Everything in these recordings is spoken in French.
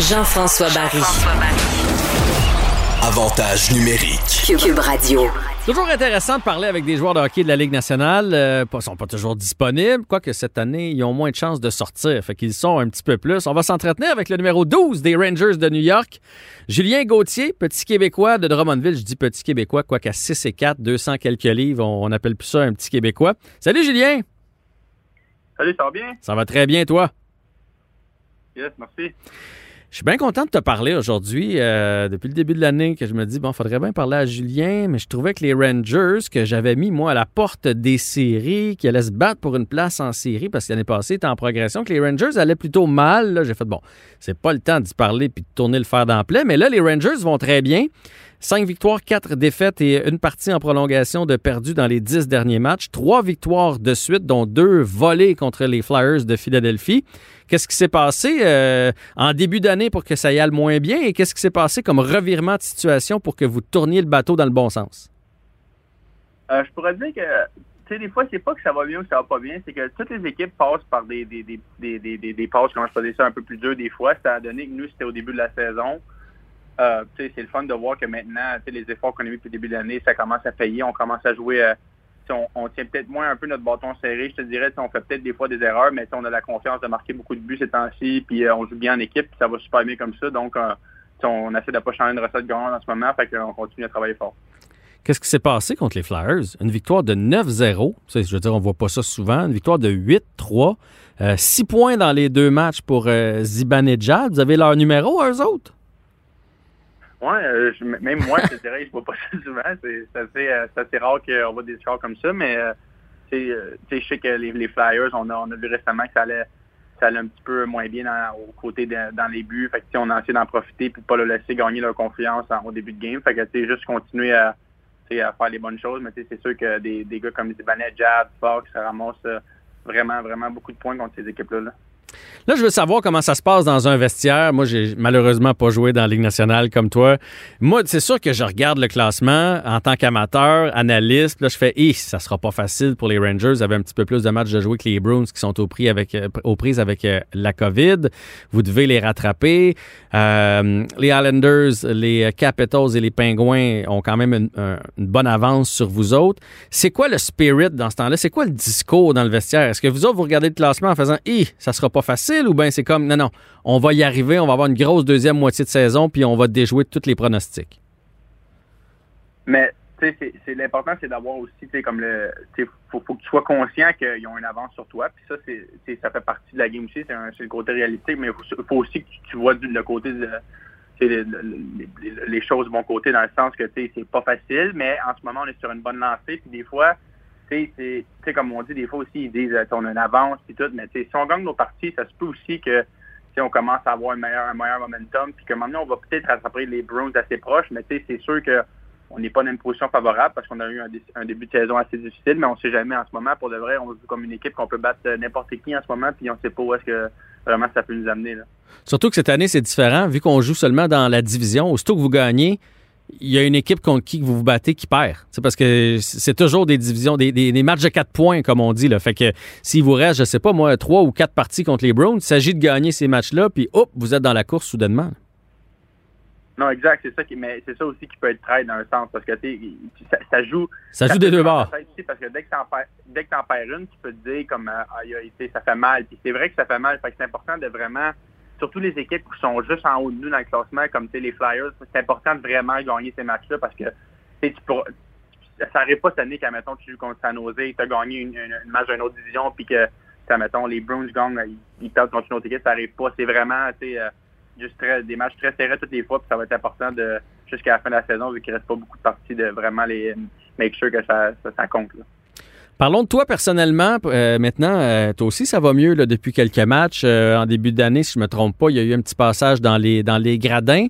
Jean-François Barry. Avantage numérique. Cube Radio. Toujours intéressant de parler avec des joueurs de hockey de la Ligue nationale. Euh, ils sont pas toujours disponibles, quoique cette année, ils ont moins de chances de sortir. Fait qu'ils sont un petit peu plus. On va s'entretenir avec le numéro 12 des Rangers de New York, Julien Gauthier, petit Québécois de Drummondville. Je dis petit Québécois, quoi qu'à 6 et 4, 200 quelques livres, on, on appelle plus ça un petit Québécois. Salut Julien! Salut, ça va bien? Ça va très bien, toi? Yes, merci. Je suis bien content de te parler aujourd'hui. Euh, depuis le début de l'année, que je me dis, bon, faudrait bien parler à Julien, mais je trouvais que les Rangers, que j'avais mis, moi, à la porte des séries, qui allaient se battre pour une place en série, parce que l'année passée, était en progression, que les Rangers allaient plutôt mal. J'ai fait, bon, c'est pas le temps d'y parler puis de tourner le fer d'emploi, mais là, les Rangers vont très bien. Cinq victoires, quatre défaites et une partie en prolongation de perdu dans les dix derniers matchs. Trois victoires de suite, dont deux volées contre les Flyers de Philadelphie. Qu'est-ce qui s'est passé euh, en début d'année pour que ça y aille moins bien? Et qu'est-ce qui s'est passé comme revirement de situation pour que vous tourniez le bateau dans le bon sens? Euh, je pourrais dire que, tu sais, des fois, c'est pas que ça va bien ou que ça va pas bien, c'est que toutes les équipes passent par des, des, des, des, des, des, passes, comment je dire ça, un peu plus dur des fois. Ça a donné que nous, c'était au début de la saison. Euh, c'est le fun de voir que maintenant, les efforts qu'on a mis depuis le début de l'année, ça commence à payer. On commence à jouer. euh, on, tient peut-être moins un peu notre bâton serré, je te dirais. On fait peut-être des fois des erreurs, mais on a la confiance de marquer beaucoup de buts ces temps-ci, puis euh, on joue bien en équipe, puis ça va super bien comme ça. Donc, on essaie de pas changer une recette gagnante en ce moment, fait qu'on continue à travailler fort. Qu'est-ce qui s'est passé contre les Flyers? Une victoire de 9-0. Ça, Je veux dire, on voit pas ça souvent. Une victoire de 8-3. Euh, six points dans les deux matchs pour Zibanejad. Vous avez leur numéro, eux autres? Ouais, euh, même moi, je dirais, je vois pas ça souvent. C'est c'est assez, euh, c'est assez rare qu'on voit des scores comme ça, mais euh, tu sais, je sais que les, les Flyers, on a, on a vu récemment que ça allait, ça allait un petit peu moins bien dans, au côté de- dans les buts. Fait que, on a essayé d'en profiter puis de pas le laisser gagner leur confiance en- au début de game. Fait que tu sais, juste continuer à, faire les bonnes choses. Mais c'est sûr que des, gars comme Zibanejad, Jad, Fox, ça ramasse euh, vraiment, vraiment beaucoup de points contre ces équipes-là. là. Là, je veux savoir comment ça se passe dans un vestiaire. Moi, j'ai malheureusement pas joué dans la Ligue nationale comme toi. Moi, c'est sûr que je regarde le classement en tant qu'amateur, analyste. Là, je fais, eh, ça sera pas facile pour les Rangers. Ils avaient un petit peu plus de matchs de jouer que les Bruins qui sont euh, aux prises avec euh, la COVID. Vous devez les rattraper. Euh, les Islanders, les Capitals et les Pingouins ont quand même une, un- une bonne avance sur vous autres. C'est quoi le spirit dans ce temps-là? C'est quoi le discours dans le vestiaire? Est-ce que vous autres, vous regardez le classement en faisant, eh, ça sera pas facile ou bien c'est comme, non, non, on va y arriver, on va avoir une grosse deuxième moitié de saison puis on va déjouer tous les pronostics? Mais c'est- l'important, c'est d'avoir aussi, tu sais, comme le, faut, faut que tu sois conscient qu'ils ont une avance sur toi. Puis ça, c'est, ça fait partie de la game aussi. C'est, le côté réalistique, mais il faut, aussi que tu, vois le côté de, tu sais, le- le- le- les, les choses de côté dans le sens que, c'est pas facile, mais en ce moment, on est sur une bonne lancée. Puis des fois, tu sais, comme on dit, des fois aussi, ils disent, euh, on a une avance puis tout, mais si on gagne nos parties, ça se peut aussi que on commence à avoir un meilleur, un meilleur momentum, puis que maintenant, on va peut-être rattraper les Browns assez proches, mais c'est sûr que on n'est pas dans une position favorable parce qu'on a eu un, dé- un début de saison assez difficile, mais on ne sait jamais en ce moment. Pour de vrai, on joue comme une équipe qu'on peut battre euh, n'importe qui en ce moment, puis on ne sait pas où est-ce que vraiment ça peut nous amener. Surtout que cette année, c'est différent. Vu qu'on joue seulement dans la division, aussitôt que vous gagnez, il y a une équipe contre qui vous vous battez qui perd. C'est parce que c'est toujours des divisions, des, des- des matchs de quatre points, comme on dit. Là. Fait que s'il vous reste, je sais pas, moi, trois ou quatre parties contre les Browns, il s'agit de gagner ces matchs-là, puis hop, vous êtes dans la course soudainement. Non, exact, c'est ça qui, mais c'est ça aussi qui peut être très dans un sens, parce que tu sais, il- ça, ça joue. Ça joue des deux bords. Ça Parce que dès que t'en perds, dès que t'en perds une, tu peux te dire comme euh, aïe, sais, ça fait mal. Puis c'est vrai que ça fait mal. Fait que c'est important de vraiment, surtout les équipes qui sont juste en haut de nous dans le classement, comme les Flyers, c'est important de vraiment gagner ces matchs-là parce que ça n'arrive pas cette année qu'à tu joues contre San Jose, tu as gagné une, une, match d'une autre division, puis que mettons les Bruins gagnent, ils, ils perdent contre une autre équipe, ça n'arrive pas. C'est vraiment euh, juste des matchs très serrés toutes les fois, puis ça va être important jusqu'à la fin de la saison, vu qu'il reste pas beaucoup de parties, de vraiment les make sure que ça, ça, ça compte. là. Parlons de toi personnellement. Euh, maintenant, euh, toi aussi, ça va mieux là, depuis quelques matchs. Euh, en début d'année, si je me trompe pas, il y a eu un petit passage dans les, dans les gradins.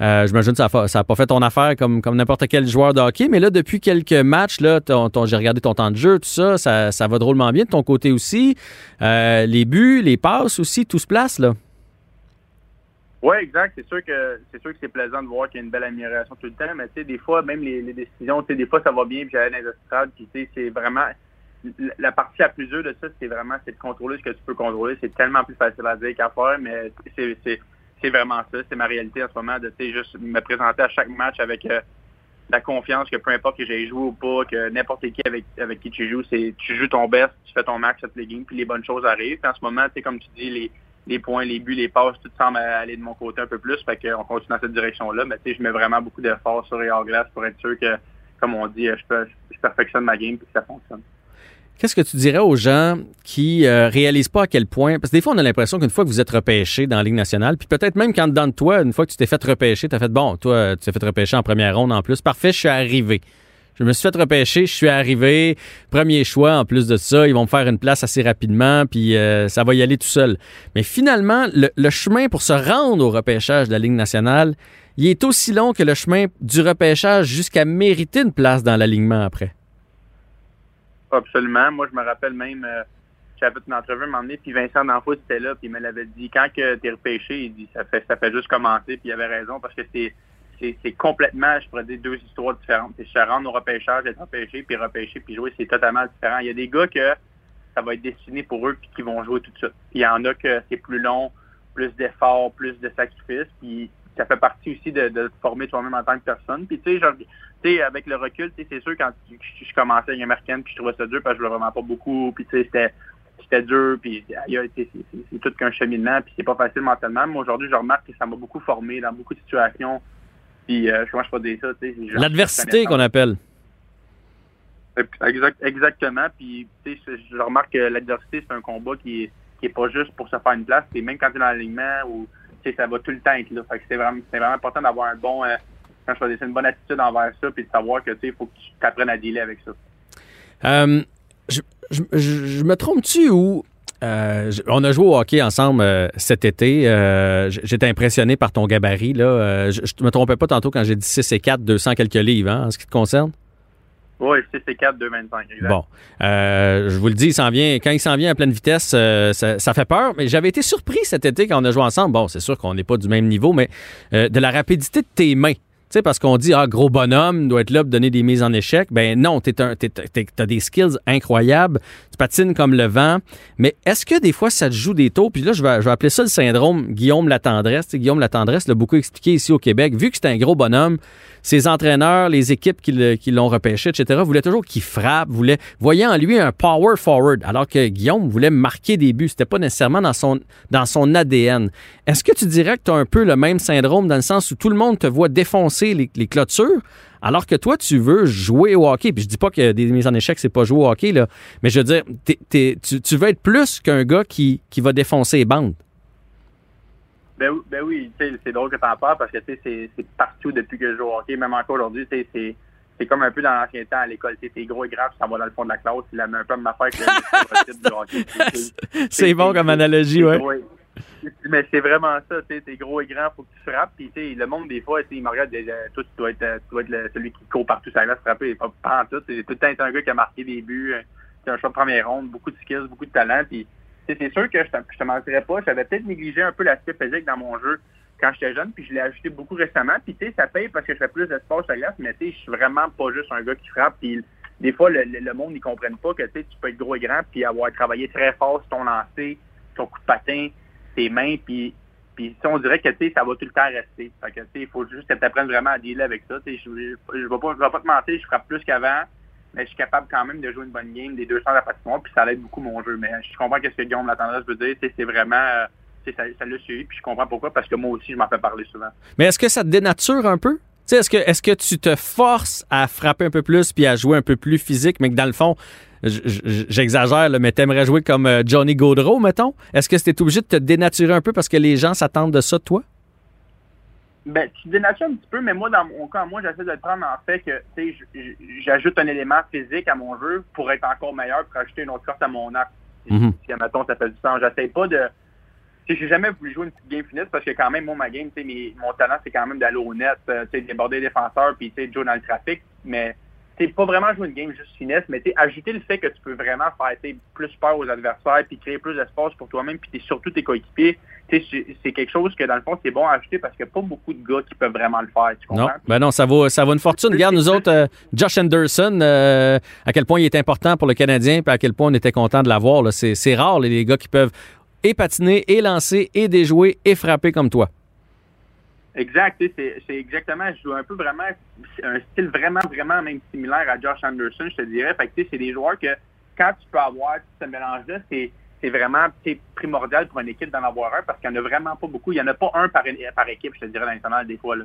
Euh, J'imagine que ça n'a pas fait ton affaire comme, comme n'importe quel joueur de hockey. Mais là, depuis quelques matchs, là, j'ai regardé ton temps de jeu, tout ça, ça, ça va drôlement bien de ton côté aussi. Euh, les buts, les passes aussi, tout se place. là. Oui, exact. C'est sûr que c'est sûr que c'est plaisant de voir qu'il y a une belle amélioration tout le temps, mais tu sais, des fois, même les, les décisions, tu sais, des fois ça va bien, puis j'allais dans les estrades, puis tu sais, c'est vraiment la- partie la plus dure de ça, c'est vraiment de contrôler ce que tu peux contrôler. C'est tellement plus facile à dire qu'à faire, mais c'est vraiment ça. C'est ma réalité en ce moment de juste me présenter à chaque match avec euh, la confiance que peu importe que j'ai joué ou pas, que n'importe qui avec, avec qui tu joues, c'est tu joues ton best, tu fais ton max à toutes les games, puis les bonnes choses arrivent. En ce moment, comme tu dis, les, les points, les buts, les passes, tout semble aller de mon côté un peu plus. Fait qu'on continue dans cette direction-là. Mais je mets vraiment beaucoup d'efforts sur les hors-glace pour être sûr que, comme on dit, je, peux, je perfectionne ma game et que ça fonctionne. Qu'est-ce que tu dirais aux gens qui euh, réalisent pas à quel point. Parce que des fois, on a l'impression qu'une fois que vous êtes repêché dans la Ligue nationale, puis peut-être même quand dans toi, une fois que tu t'es fait repêcher, tu as fait bon, toi, tu t'es fait repêcher en première ronde en plus. Parfait, je suis arrivé. Je me suis fait repêcher, je suis arrivé, premier choix en plus de ça, ils vont me faire une place assez rapidement, puis euh, ça va y aller tout seul. Mais finalement, le, le, chemin pour se rendre au repêchage de la Ligue nationale, il est aussi long que le chemin du repêchage jusqu'à mériter une place dans l'alignement après. Absolument. Moi, je me rappelle même, euh, j'avais une entrevue donné, puis Vincent D'Anfos était là, puis il me l'avait dit, quand que es repêché, il dit, ça fait, ça fait juste commencer, puis il avait raison, parce que c'est c'est complètement, je pourrais dire, deux histoires différentes. C'est se au repêchage, être repêché, puis repêcher, puis jouer, c'est totalement différent. Il y a des gars que ça va être destiné pour eux, puis qui vont jouer tout de suite. Puis il y en a que c'est plus long, plus d'efforts, plus de sacrifices, puis ça fait partie aussi de, de te former toi-même en tant que personne. Puis tu sais, genre, avec le recul, c'est sûr, quand je, commençais avec américaine, puis je trouvais ça dur parce que je voulais vraiment pas beaucoup, puis tu sais, c'était c'était dur, puis c'est tout qu'un cheminement, puis c'est pas facile mentalement. Mais aujourd'hui, je remarque que ça m'a beaucoup formé dans beaucoup de situations. Puis euh, je pas dire ça, tu sais. L'adversité qu'on appelle. exactement. Puis tu sais, je remarque que l'adversité, c'est un combat qui est, qui est pas juste pour se faire une place. C'est même quand tu es dans l'alignement ou ça va tout le temps être là. Fait que c'est vraiment, vraiment important d'avoir un bon. Euh, quand je une bonne attitude envers ça, puis de savoir que il faut que tu t'apprennes à dealer avec ça. Euh, je, me trompe-tu ou euh, on a joué au hockey ensemble cet été. J'étais impressionné par ton gabarit. Là. je ne me trompais pas tantôt quand j'ai dit 6 et 4, 200 quelques livres, hein, en ce qui te concerne? Oui, 6 et 4, 225, exact. Bon. je vous le dis, il s'en vient, quand il s'en vient à pleine vitesse, ça, ça, fait peur. Mais j'avais été surpris cet été quand on a joué ensemble. Bon, c'est sûr qu'on n'est pas du même niveau, mais de la rapidité de tes mains sais, parce qu'on dit, ah, gros bonhomme, doit être là pour donner des mises en échec. Ben non, tu as des skills incroyables, tu patines comme le vent. Mais est-ce que des fois, ça te joue des tours? Puis là, je vais, appeler ça le syndrome Guillaume Latendresse. T'sais, Guillaume Latendresse l'a beaucoup expliqué ici au Québec. Vu que c'est un gros bonhomme, ses entraîneurs, les équipes qui l'ont repêché, etc., voulaient toujours qu'il frappe, voulaient, voyaient en lui un power forward, alors que Guillaume voulait marquer des buts. C'était pas nécessairement dans son, ADN. Est-ce que tu dirais que tu as un peu le même syndrome dans le sens où tout le monde te voit défoncer les, les clôtures, alors que toi, tu veux jouer au hockey? Puis je dis pas que des mises en échec, c'est pas jouer au hockey, là. Mais je veux dire, tu, veux être plus qu'un gars qui, qui va défoncer les bandes. Ben, ben oui, c'est drôle que tu en parles parce que c'est partout depuis que je joue au hockey. Même encore aujourd'hui, c'est c'est comme un peu dans l'ancien temps à l'école. T'es gros et grave, ça va dans le fond de la classe, il a un peu de affaire que le hockey. C'est bon comme analogie, ouais. Mais c'est vraiment ça, tu t'es gros et grand, faut que tu frappes. Puis le monde, des fois, il me regarde, toi, tu dois être, tu dois être celui qui court partout, ça va se frapper. Pas, pas en tout. C'est tout le temps un gars qui a marqué des buts, qui a un choix de première ronde, beaucoup de skills, beaucoup de talent. Puis c'est sûr que je ne te mentirais pas, j'avais peut-être négligé un peu l'aspect physique dans mon jeu quand j'étais jeune, puis je l'ai ajouté beaucoup récemment. Puis tu sais, ça paye parce que je fais plus d'espace à glace, mais tu sais, je suis vraiment pas juste un gars qui frappe. Puis des fois, le, monde, ils comprennent pas que tu peux être gros et grand, puis avoir travaillé très fort sur ton lancer, ton coup de patin, tes mains, puis puis on dirait que ça va tout le temps rester. Fait que il faut juste que tu apprennes vraiment à dealer avec ça. Je ne vais, vais pas te mentir, je frappe plus qu'avant mais je suis capable quand même de jouer une bonne game des 200 à la patinoire, puis ça aide beaucoup mon jeu. Mais je comprends ce que Guillaume Latendresse veut dire. C'est vraiment. Euh, ça, ça l'a suivi, puis je comprends pourquoi, parce que moi aussi, je m'en fais parler souvent. Mais est-ce que ça te dénature un peu? Est-ce que, est que tu te forces à frapper un peu plus puis à jouer un peu plus physique, mais que dans le fond, j'exagère, mais t'aimerais jouer comme euh, Johnny Gaudreau, mettons? Est-ce que c'était obligé de te dénaturer un peu parce que les gens s'attendent de ça toi? Ben, tu dénatures un petit peu, mais moi, dans mon cas, moi, j'essaie de le prendre en fait que, tu sais, j'ajoute un élément physique à mon jeu pour être encore meilleur, pour ajouter une autre carte à mon arc. Mm-hmm. Si, admettons, ça fait du sens. J'essaie pas de... Tu sais, j'ai jamais voulu jouer une petite game finite parce que quand même, moi, ma game, tu sais, mon talent, c'est quand même d'aller au net, euh, tu sais, déborder les défenseurs, puis, tu sais, jouer dans le trafic. Mais c'est pas vraiment jouer une game juste finesse, mais ajouter le fait que tu peux vraiment faire plus peur aux adversaires, puis créer plus d'espace pour toi-même, puis surtout tes coéquipiers. C'est quelque chose que, dans le fond, c'est bon à ajouter parce qu'il n'y a pas beaucoup de gars qui peuvent vraiment le faire. Tu comprends? Non, ben non ça, vaut, ça vaut une fortune. Regarde, nous autres, euh, Josh Anderson, euh, à quel point il est important pour le Canadien, puis à quel point on était content de l'avoir. C'est rare, les gars qui peuvent et patiner, et lancer, et déjouer, et frapper comme toi. Exact, c'est exactement, je joue un peu vraiment, un style vraiment, vraiment même similaire à Josh Anderson, je te dirais. Fait que c'est des joueurs que quand tu peux avoir ce mélange-là, c'est vraiment primordial pour une équipe d'en avoir un parce qu'il n'y en a vraiment pas beaucoup. Il n'y en a pas un par, par équipe, je te dirais, dans des fois. Là.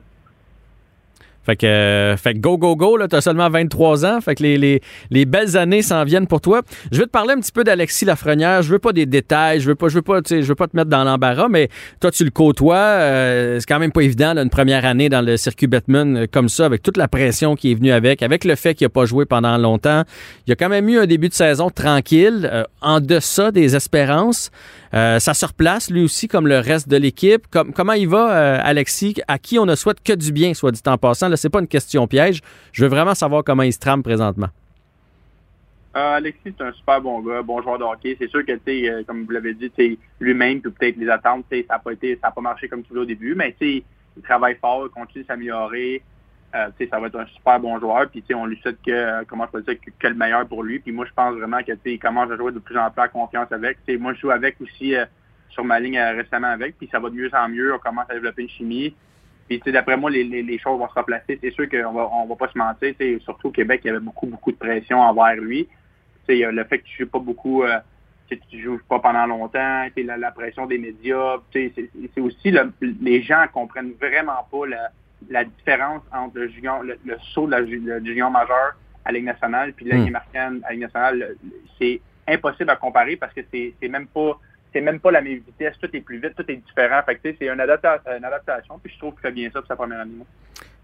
Fait que, euh, fait go, go, go, là, t'as seulement 23 ans. Fait que les, les, les belles années s'en viennent pour toi. Je vais te parler un petit peu d'Alexis Lafrenière. Je veux pas des détails. Je veux pas, je veux pas, je veux pas te mettre dans l'embarras, mais toi, tu le côtoies. Euh, c'est quand même pas évident, là, une première année dans le circuit Batman euh, comme ça, avec toute la pression qui est venue avec, avec le fait qu'il a pas joué pendant longtemps. Il y a quand même eu un début de saison tranquille, en deçà des espérances. Ça se replace lui aussi comme le reste de l'équipe. comment il va, Alexis, à qui on ne souhaite que du bien, soit dit en passant c'est pas une question piège. Je veux vraiment savoir comment il se trame présentement. Euh, Alexis, c'est un super bon gars, bon joueur de hockey. C'est sûr que, euh, comme vous l'avez dit, lui-même, puis peut-être les attentes, ça n'a pas été, ça pas marché comme tu voulais au début, mais il travaille fort, il continue de s'améliorer. Euh, ça va être un super bon joueur. Puis on lui souhaite que, comment je peux dire, que, le meilleur pour lui. Puis moi, je pense vraiment qu'il commence à jouer de plus en plus à confiance avec. moi, je joue avec aussi sur ma ligne récemment avec. Puis ça va de mieux en mieux. On commence à développer une chimie. Puis, d'après moi, les, les, choses vont se replacer. C'est sûr qu'on va, on va pas se mentir. Surtout au Québec, il y avait beaucoup, beaucoup de pression envers lui. T'sais, le fait que tu joues pas beaucoup, euh, tu joues pas pendant longtemps, la, la pression des médias. C'est aussi, les gens comprennent vraiment pas la, la différence entre le, junior, le, saut de la, du junior majeur à Ligue nationale puis la Ligue hmm. américaine à Ligue nationale. C'est impossible à comparer parce que c'est même pas c'est même pas la même vitesse, tout est plus vite, tout est différent. Fait que, c'est une, adaptation, puis je trouve qu'il fait bien ça pour sa première année.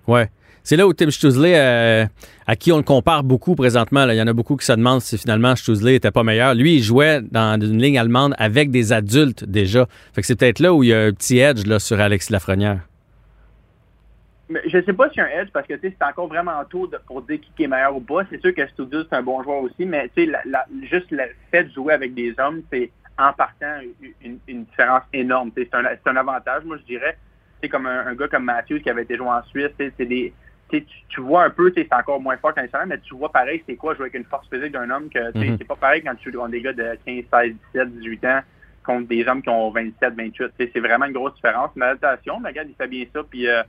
Ouais. C'est là où Tim Stutzley, euh, à qui on le compare beaucoup présentement, il y en a beaucoup qui se demandent si finalement Stutzley était pas meilleur. Lui, il jouait dans une ligne allemande avec des adultes déjà. Fait que c'est peut-être là où il y a un petit edge là, sur Alexis Lafrenière. Mais je sais pas a un edge parce que c'est encore vraiment tôt pour dire qui est meilleur ou pas. C'est sûr que Stutzley, c'est un bon joueur aussi, mais la, juste le fait de jouer avec des hommes, c'est en partant une, différence énorme. C'est un, un, avantage, moi, je dirais. C'est comme un, gars comme Matthews qui avait été joué en Suisse. C'est des, tu, tu, vois un peu, c'est encore moins fort qu'un mais tu vois pareil, c'est quoi jouer avec une force physique d'un homme que mm-hmm. c'est pas pareil quand tu joues des gars de 15, 16, 17, 18 ans contre des hommes qui ont 27, 28. C'est vraiment une grosse différence. Une adaptation, mais regarde, il fait bien ça, puis euh,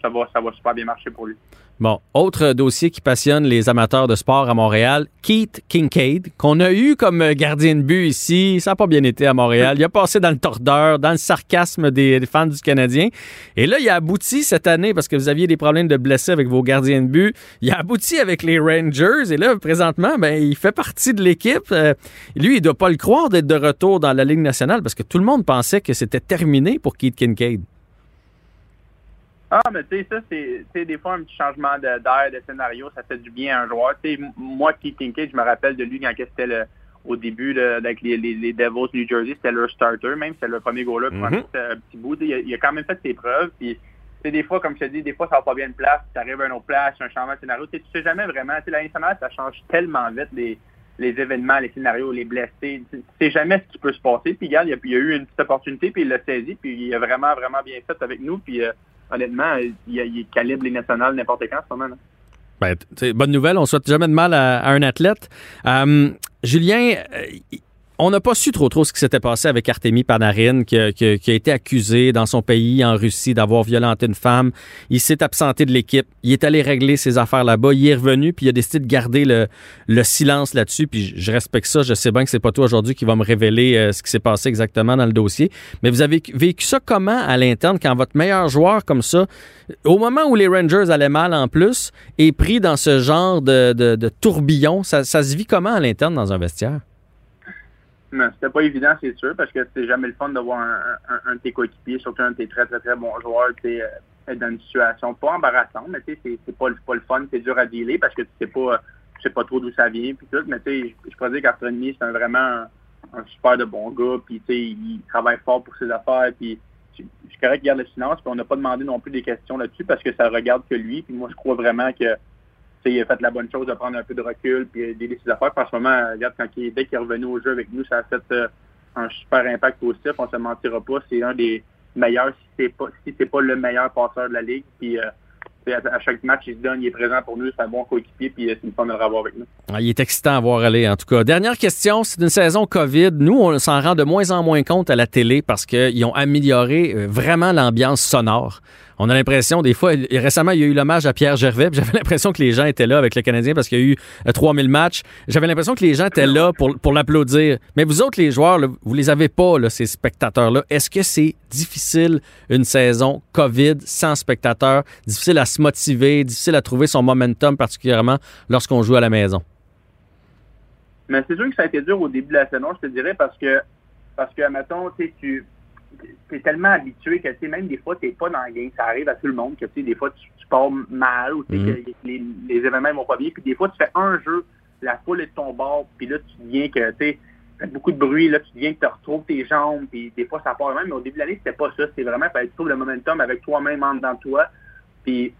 ça, va, super bien marcher pour lui. Bon, autre dossier qui passionne les amateurs de sport à Montréal, Keith Kincaid, qu'on a eu comme gardien de but ici. Ça n'a pas bien été à Montréal. Il a passé dans le tordeur, dans le sarcasme des, fans du Canadien. Et là, il a abouti cette année, parce que vous aviez des problèmes de blessés avec vos gardiens de but, il a abouti avec les Rangers. Et là, présentement, ben, il fait partie de l'équipe. Euh, lui, il ne doit pas le croire d'être de retour dans la Ligue nationale, parce que tout le monde pensait que c'était terminé pour Keith Kincaid. Ah, mais tu sais, ça, c'est des fois un petit changement d'air, de, scénario, ça fait du bien à un joueur. sais, moi, Keith Kincaid, je me rappelle de lui quand c'était au début avec les, les, Devils New Jersey, c'était leur starter, même c'était le premier goal-là, mm -hmm. un petit bout. Il a, quand même fait ses preuves. Puis, des fois, comme je te dis, des fois, ça va pas bien de place, tu arrives à une autre place, un changement de scénario. Tu sais jamais vraiment. L'année nationale, ça change tellement vite les, les événements, les scénarios, les blessés. Tu sais jamais ce qui peut se passer. Puis, regarde, il y, a, eu une petite opportunité, puis il l'a saisi, puis il a vraiment, vraiment bien fait avec nous. Puis, euh, honnêtement, il, calibre les nationales n'importe quand, ce moment. Ben, bonne nouvelle, on souhaite jamais de mal à, un athlète. Euh, Julien, euh, on n'a pas su trop trop ce qui s'était passé avec Artemi Panarin, qui a, été accusé dans son pays, en Russie, d'avoir violenté une femme. Il s'est absenté de l'équipe. Il est allé régler ses affaires là-bas. Il est revenu, puis il a décidé de garder le, silence là-dessus. Puis je respecte ça. Je sais bien que c'est pas toi aujourd'hui qui va me révéler euh, ce qui s'est passé exactement dans le dossier. Mais vous avez vécu ça comment à l'interne quand votre meilleur joueur comme ça, au moment où les Rangers allaient mal en plus, est pris dans ce genre de, tourbillon? ça se vit comment à l'interne dans un vestiaire? C'était pas évident, c'est sûr, parce que c'est jamais le fun de voir un, un, de tes coéquipiers, surtout un de tes très, très, très bons joueurs, euh, être dans une situation pas embarrassante, mais tu sais, c'est pas, pas le fun, c'est dur à dealer parce que tu sais pas, tu sais pas trop d'où ça vient, puis tout, mais tu sais, je pourrais dire qu'Arthur c'est vraiment un, super de bon gars, puis tu sais, il travaille fort pour ses affaires, puis je suis correct qu'il garde le silence, puis on n'a pas demandé non plus des questions là-dessus parce que ça regarde que lui, puis moi, je crois vraiment que il a fait la bonne chose de prendre un peu de recul puis d'aider ses affaires. Puis en ce moment, regarde, quand il, dès qu'il est revenu au jeu avec nous, ça a fait euh, un super impact positif. On se mentira pas. C'est un des meilleurs, si c'est pas si c'est pas le meilleur passeur de la Ligue. Puis euh, à, chaque match, il se donne, il est présent pour nous, c'est un bon coéquipier, puis euh, c'est une fun de le avec nous. Ah, il est excitant à voir aller, en tout cas. Dernière question, c'est une saison COVID. Nous, on s'en rend de moins en moins compte à la télé parce qu'ils ont amélioré vraiment l'ambiance sonore. On a l'impression, des fois, récemment, il y a eu l'hommage à Pierre Gervais, j'avais l'impression que les gens étaient là avec le Canadien parce qu'il y a eu 3000 matchs. J'avais l'impression que les gens étaient là pour, l'applaudir. Mais vous autres, les joueurs, vous les avez pas, là, ces spectateurs-là. Est-ce que c'est difficile une saison COVID sans spectateurs, difficile à se motiver, difficile à trouver son momentum, particulièrement lorsqu'on joue à la maison? Mais c'est sûr que ça a été dur au début de la saison, je te dirais, parce que, parce que, tu es tellement habitué que, tu même des fois, tu n'es pas dans le game. Ça arrive à tout le monde que, tu des fois, tu, pars mal ou, mm-hmm. que les, les, événements vont pas bien. Puis des fois, tu fais un jeu, la foule est de ton bord, puis là, tu viens que, tu sais, beaucoup de bruit, là, tu viens que tu retrouves tes jambes, puis des fois, ça part même. Mais au début de l'année, c'était pas ça. C'était vraiment, tu trouves le momentum avec toi-même en dedans de toi. Puis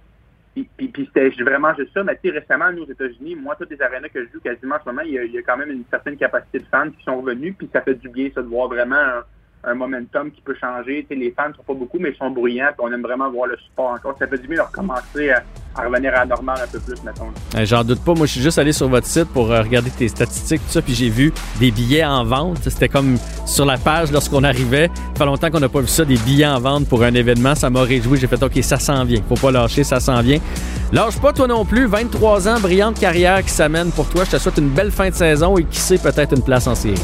puis, puis, c'était vraiment juste ça. Mais tu sais, récemment, nous, aux États-Unis, moi, toutes les arénas que je joue quasiment en ce moment, il y, a, il y, a, quand même une certaine capacité de fans qui sont venus. Puis ça fait du bien, ça, de voir vraiment un momentum qui peut changer. les fans ne sont pas beaucoup, mais ils sont bruyants. on aime vraiment voir le support encore. Ça fait du bien de recommencer à, revenir à la normale un peu plus, mettons. J'en doute pas. Moi, je suis juste allé sur votre site pour euh, regarder tes statistiques, tout ça, puis j'ai vu des billets en vente. C'était comme sur la page lorsqu'on arrivait. Ça fait longtemps qu'on n'a pas vu ça, des billets en vente pour un événement. Ça m'a réjoui. J'ai fait OK, ça s'en vient. Faut pas lâcher, ça s'en vient. Lâche pas toi non plus. 23 ans, brillante carrière qui s'amène pour toi. Je te souhaite une belle fin de saison et qui sait peut-être une place en série.